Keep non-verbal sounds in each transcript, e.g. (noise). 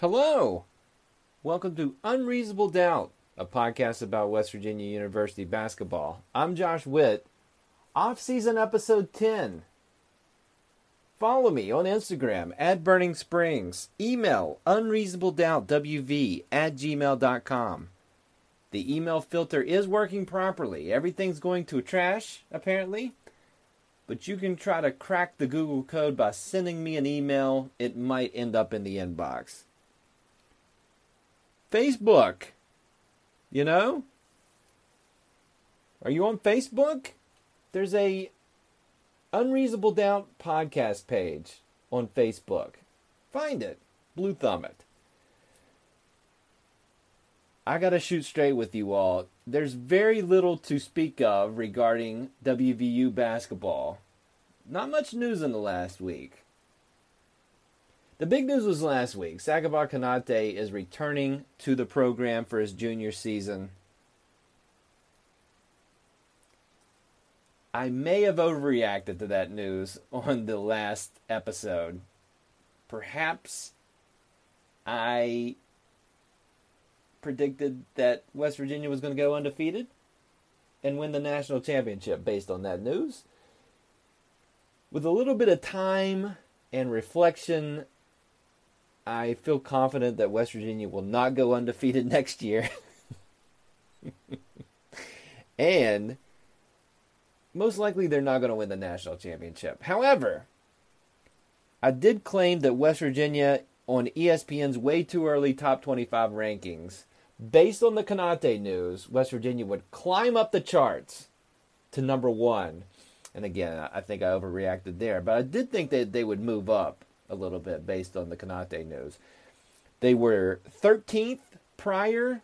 Hello. Welcome to Unreasonable Doubt, a podcast about West Virginia University basketball. I'm Josh Witt, off season episode 10. Follow me on Instagram at Burning Springs. Email unreasonabledoubtwv at gmail.com. The email filter is working properly. Everything's going to trash, apparently. But you can try to crack the Google code by sending me an email. It might end up in the inbox. Facebook. You know? Are you on Facebook? There's a Unreasonable Doubt podcast page on Facebook. Find it. Blue thumb it. I got to shoot straight with you all. There's very little to speak of regarding WVU basketball. Not much news in the last week. The big news was last week. Sagaba Konate is returning to the program for his junior season. I may have overreacted to that news (laughs) on the last episode. Perhaps I predicted that West Virginia was going to go undefeated and win the national championship based on that news. With a little bit of time and reflection, I feel confident that West Virginia will not go undefeated (laughs) next year. (laughs) and most likely they're not going to win the national championship. However, I did claim that West Virginia on ESPN's way too early top 25 rankings, based on the Konate news, West Virginia would climb up the charts to number one. And again, I think I overreacted there, but I did think that they would move up a little bit based on the Konate news. They were 13th prior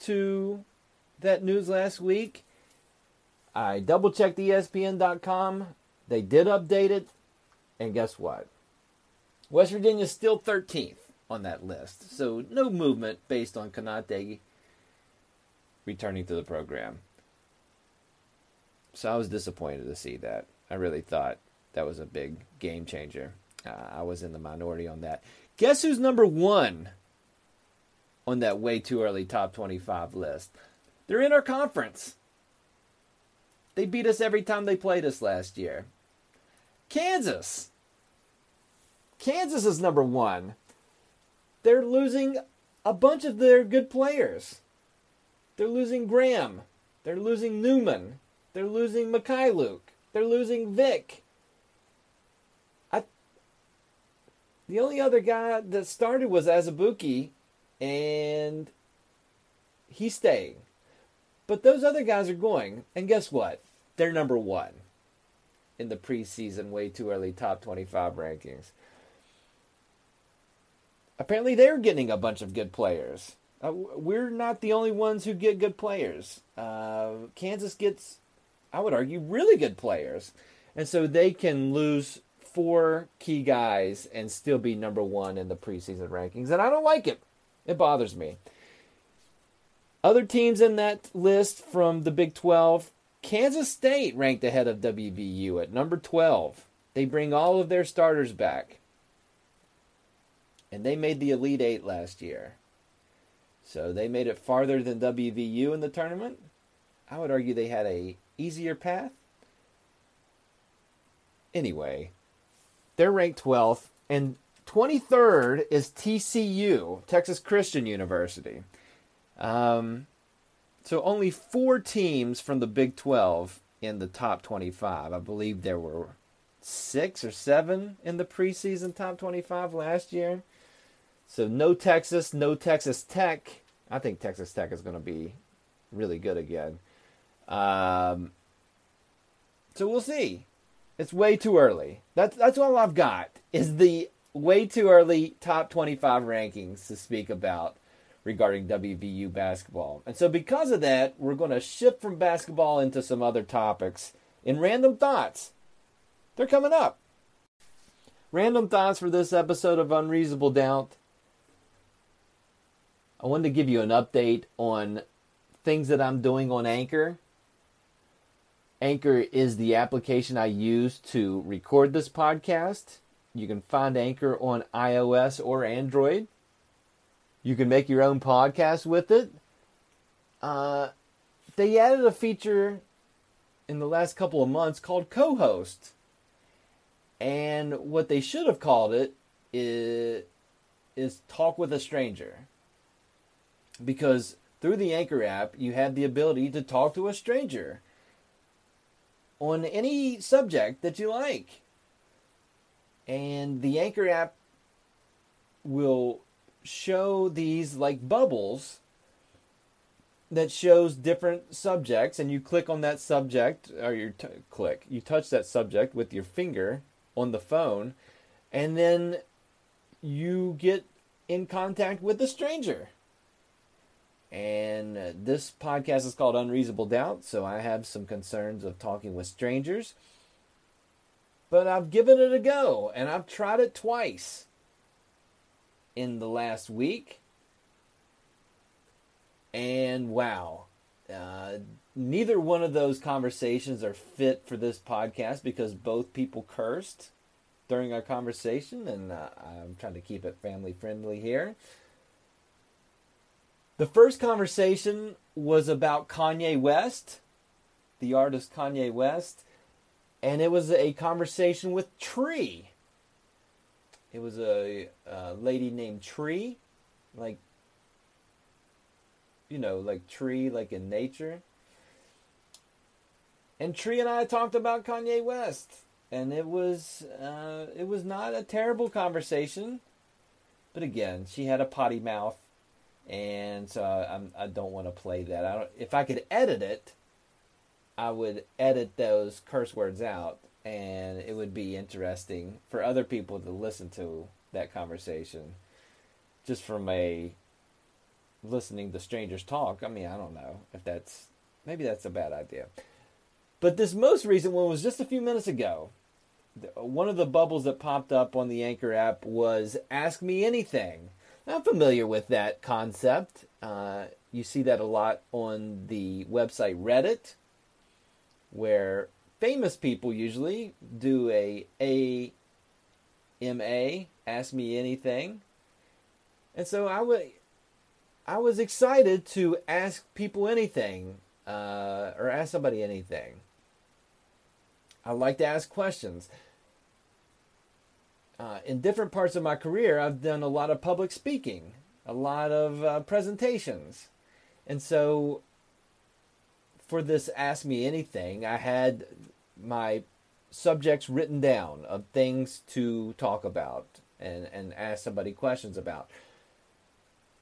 to that news last week. I double checked ESPN.com. They did update it. And guess what? West Virginia is still 13th on that list. So no movement based on Konate returning to the program. So I was disappointed to see that. I really thought that was a big game changer. I was in the minority on that. Guess who's number one on that way too early top 25 list? They're in our conference. They beat us every time they played us last year. Kansas. Kansas is number one. They're losing a bunch of their good players. They're losing Graham. They're losing Newman. They're losing Mykhailiuk. They're losing Vick. I, the only other guy that started was Azubuike, and he's staying. But those other guys are going, and guess what? They're number one in the preseason, way too early top 25 rankings. Apparently, they're getting a bunch of good players. Uh, we're not the only ones who get good players. Uh, Kansas gets, I would argue, really good players. And so they can lose four key guys and still be number one in the preseason rankings. And I don't like it. It bothers me. Other teams in that list from the Big 12 Kansas State ranked ahead of WVU at number 12. They bring all of their starters back. And they made the Elite Eight last year. So they made it farther than WVU in the tournament. I would argue they had a easier path. Anyway, they're ranked 12th and 23rd is TCU, Texas Christian University. Um, so only four teams from the Big 12 in the top 25. I believe there were six or seven in the preseason top 25 last year. So no Texas, no Texas Tech. I think Texas Tech is going to be really good again. Um, so we'll see. It's way too early. That's that's all I've got. Is the way too early top 25 rankings to speak about regarding WVU basketball. And so because of that, we're going to shift from basketball into some other topics in random thoughts. They're coming up. Random thoughts for this episode of Unreasonable Doubt. I wanted to give you an update on things that I'm doing on Anchor. Anchor is the application I use to record this podcast. You can find Anchor on iOS or Android. You can make your own podcast with it. Uh, they added a feature in the last couple of months called co host. And what they should have called it is, is Talk with a Stranger. Because through the Anchor app, you have the ability to talk to a stranger on any subject that you like. And the Anchor app will show these like bubbles that shows different subjects and you click on that subject or you t- click you touch that subject with your finger on the phone and then you get in contact with a stranger and uh, this podcast is called unreasonable doubt so i have some concerns of talking with strangers but i've given it a go and i've tried it twice in the last week. And wow, uh, neither one of those conversations are fit for this podcast because both people cursed during our conversation, and uh, I'm trying to keep it family friendly here. The first conversation was about Kanye West, the artist Kanye West, and it was a conversation with Tree. It was a, a lady named Tree, like you know, like tree, like in nature. And Tree and I talked about Kanye West, and it was uh, it was not a terrible conversation, but again, she had a potty mouth, and so I'm, I don't want to play that. I don't. If I could edit it, I would edit those curse words out and it would be interesting for other people to listen to that conversation just from a listening to strangers talk. I mean, I don't know if that's maybe that's a bad idea. But this most recent one was just a few minutes ago. One of the bubbles that popped up on the Anchor app was Ask Me Anything. I'm familiar with that concept. Uh, you see that a lot on the website Reddit, where famous people usually do a A M A, ask me anything. And so I would I was excited to ask people anything, uh, or ask somebody anything. I like to ask questions. Uh, in different parts of my career, I've done a lot of public speaking, a lot of uh, presentations. And so for this Ask Me Anything, I had my subjects written down of things to talk about and, and ask somebody questions about.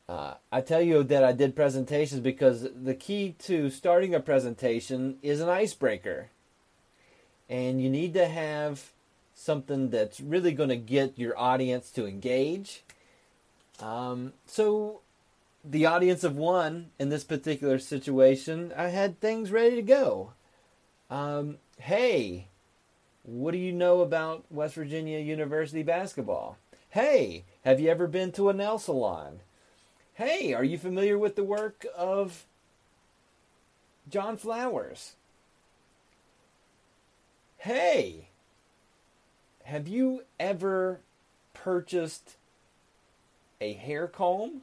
Uh, I tell you that I did presentations because the key to starting a presentation is an icebreaker. And you need to have something that's really going to get your audience to engage. Um, so the audience of one in this particular situation, I had things ready to go. Um, hey, what do you know about West Virginia University basketball? Hey, have you ever been to a nail salon? Hey, are you familiar with the work of John Flowers? Hey, have you ever purchased a hair comb?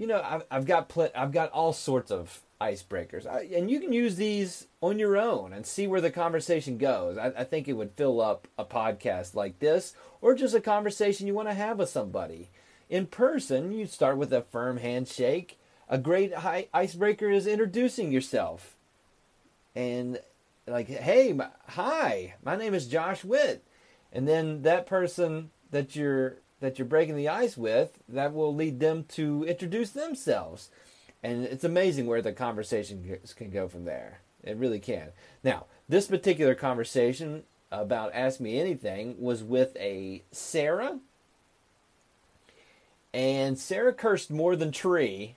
you know, I've, I've got pl- I've got all sorts of icebreakers. I, and you can use these on your own and see where the conversation goes. I, I think it would fill up a podcast like this or just a conversation you want to have with somebody. In person, you start with a firm handshake. A great icebreaker is introducing yourself. And like, hey, hi, my name is Josh Witt. And then that person that you're that you're breaking the ice with, that will lead them to introduce themselves. And it's amazing where the conversation can go from there. It really can. Now, this particular conversation about Ask Me Anything was with a Sarah. And Sarah cursed more than tree.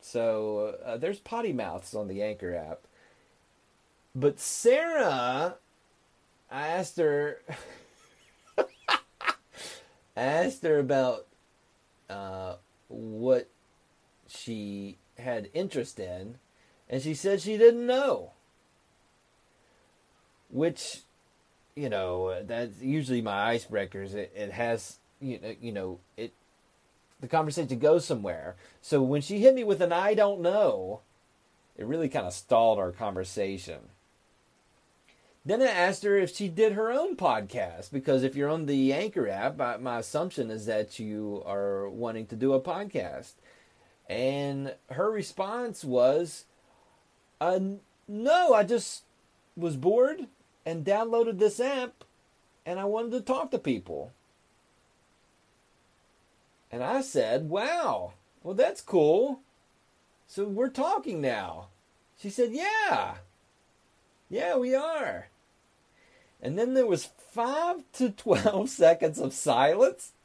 So uh, there's potty mouths on the Anchor app. But Sarah, I asked her. (laughs) I asked her about uh, what she had interest in, and she said she didn't know. Which, you know, that's usually my icebreakers. It, it has, you know, you know, it. The conversation goes somewhere. So when she hit me with an "I don't know," it really kind of stalled our conversation. Then I asked her if she did her own podcast because if you're on the Anchor app, my assumption is that you are wanting to do a podcast. And her response was, uh, No, I just was bored and downloaded this app and I wanted to talk to people. And I said, Wow, well, that's cool. So we're talking now. She said, Yeah. Yeah, we are. And then there was 5 to 12 (laughs) seconds of silence. (laughs)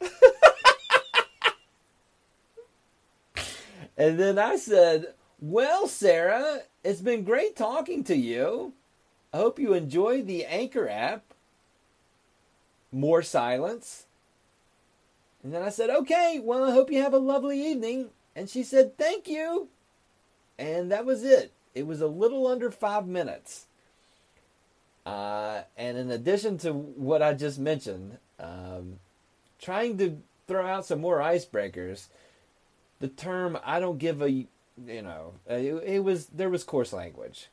and then I said, Well, Sarah, it's been great talking to you. I hope you enjoy the Anchor app. More silence. And then I said, Okay, well, I hope you have a lovely evening. And she said, Thank you. And that was it. It was a little under five minutes. Uh, and in addition to what I just mentioned, um, trying to throw out some more icebreakers, the term "I don't give a," you know, uh, it, it was there was coarse language.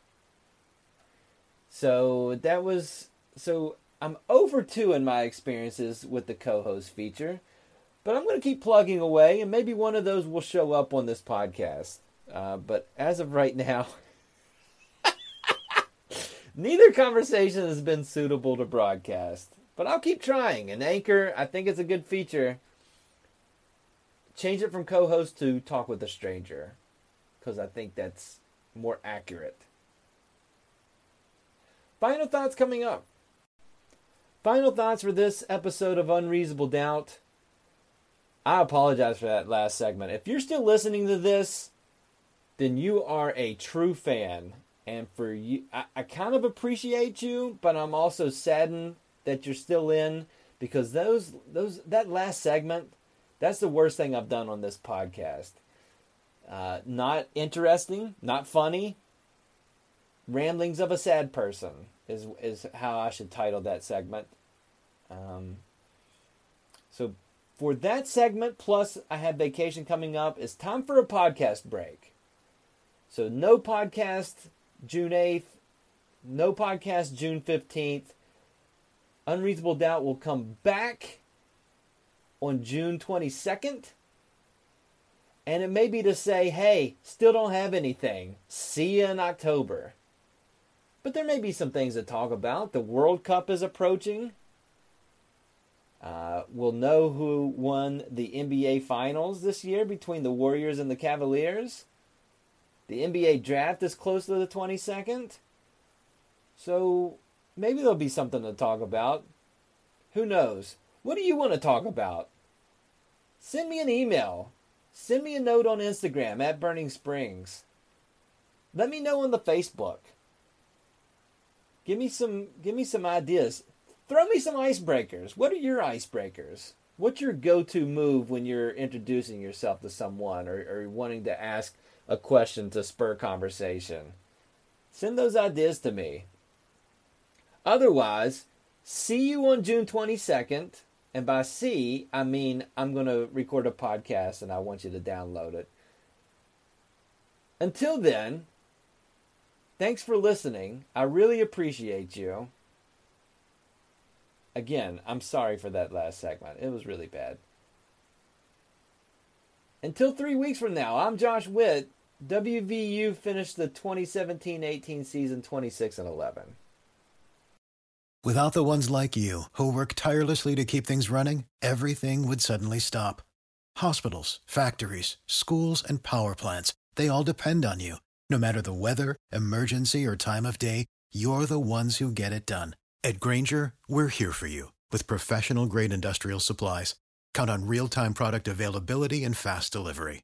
So that was so I'm over two in my experiences with the co-host feature, but I'm going to keep plugging away, and maybe one of those will show up on this podcast. Uh, but as of right (laughs) now. Neither conversation has been suitable to broadcast, but I'll keep trying. And Anchor, I think it's a good feature. Change it from co host to talk with a stranger, because I think that's more accurate. Final thoughts coming up. Final thoughts for this episode of Unreasonable Doubt. I apologize for that last segment. If you're still listening to this, then you are a true fan and for you I, I kind of appreciate you but i'm also saddened that you're still in because those those that last segment that's the worst thing i've done on this podcast. Uh, not interesting not funny. Ramblings of a sad person is is how i should title that segment. Um, so for that segment plus i have vacation coming up it's time for a podcast break. So no podcast June 8th. No podcast June 15th. Unreasonable Doubt will come back on June 22nd. And it may be to say, hey, still don't have anything. See you in October. But there may be some things to talk about. The World Cup is approaching. Uh, we'll know who won the NBA Finals this year between the Warriors and the Cavaliers. The NBA draft is close to the 22nd. So maybe there'll be something to talk about. Who knows? What do you want to talk about? Send me an email. Send me a note on Instagram at Burning Springs. Let me know on the Facebook. Give me some give me some ideas. Throw me some icebreakers. What are your icebreakers? What's your go-to move when you're introducing yourself to someone or, or wanting to ask a question to spur conversation. Send those ideas to me. Otherwise, see you on June 22nd. And by see, I mean I'm going to record a podcast and I want you to download it. Until then, thanks for listening. I really appreciate you. Again, I'm sorry for that last segment. It was really bad. Until three weeks from now, I'm Josh Witt. WVU finished the 2017-18 season 26 and 11. Without the ones like you who work tirelessly to keep things running, everything would suddenly stop. Hospitals, factories, schools, and power plants, they all depend on you. No matter the weather, emergency, or time of day, you're the ones who get it done. At Grainger, we're here for you with professional grade industrial supplies. Count on real time product availability and fast delivery.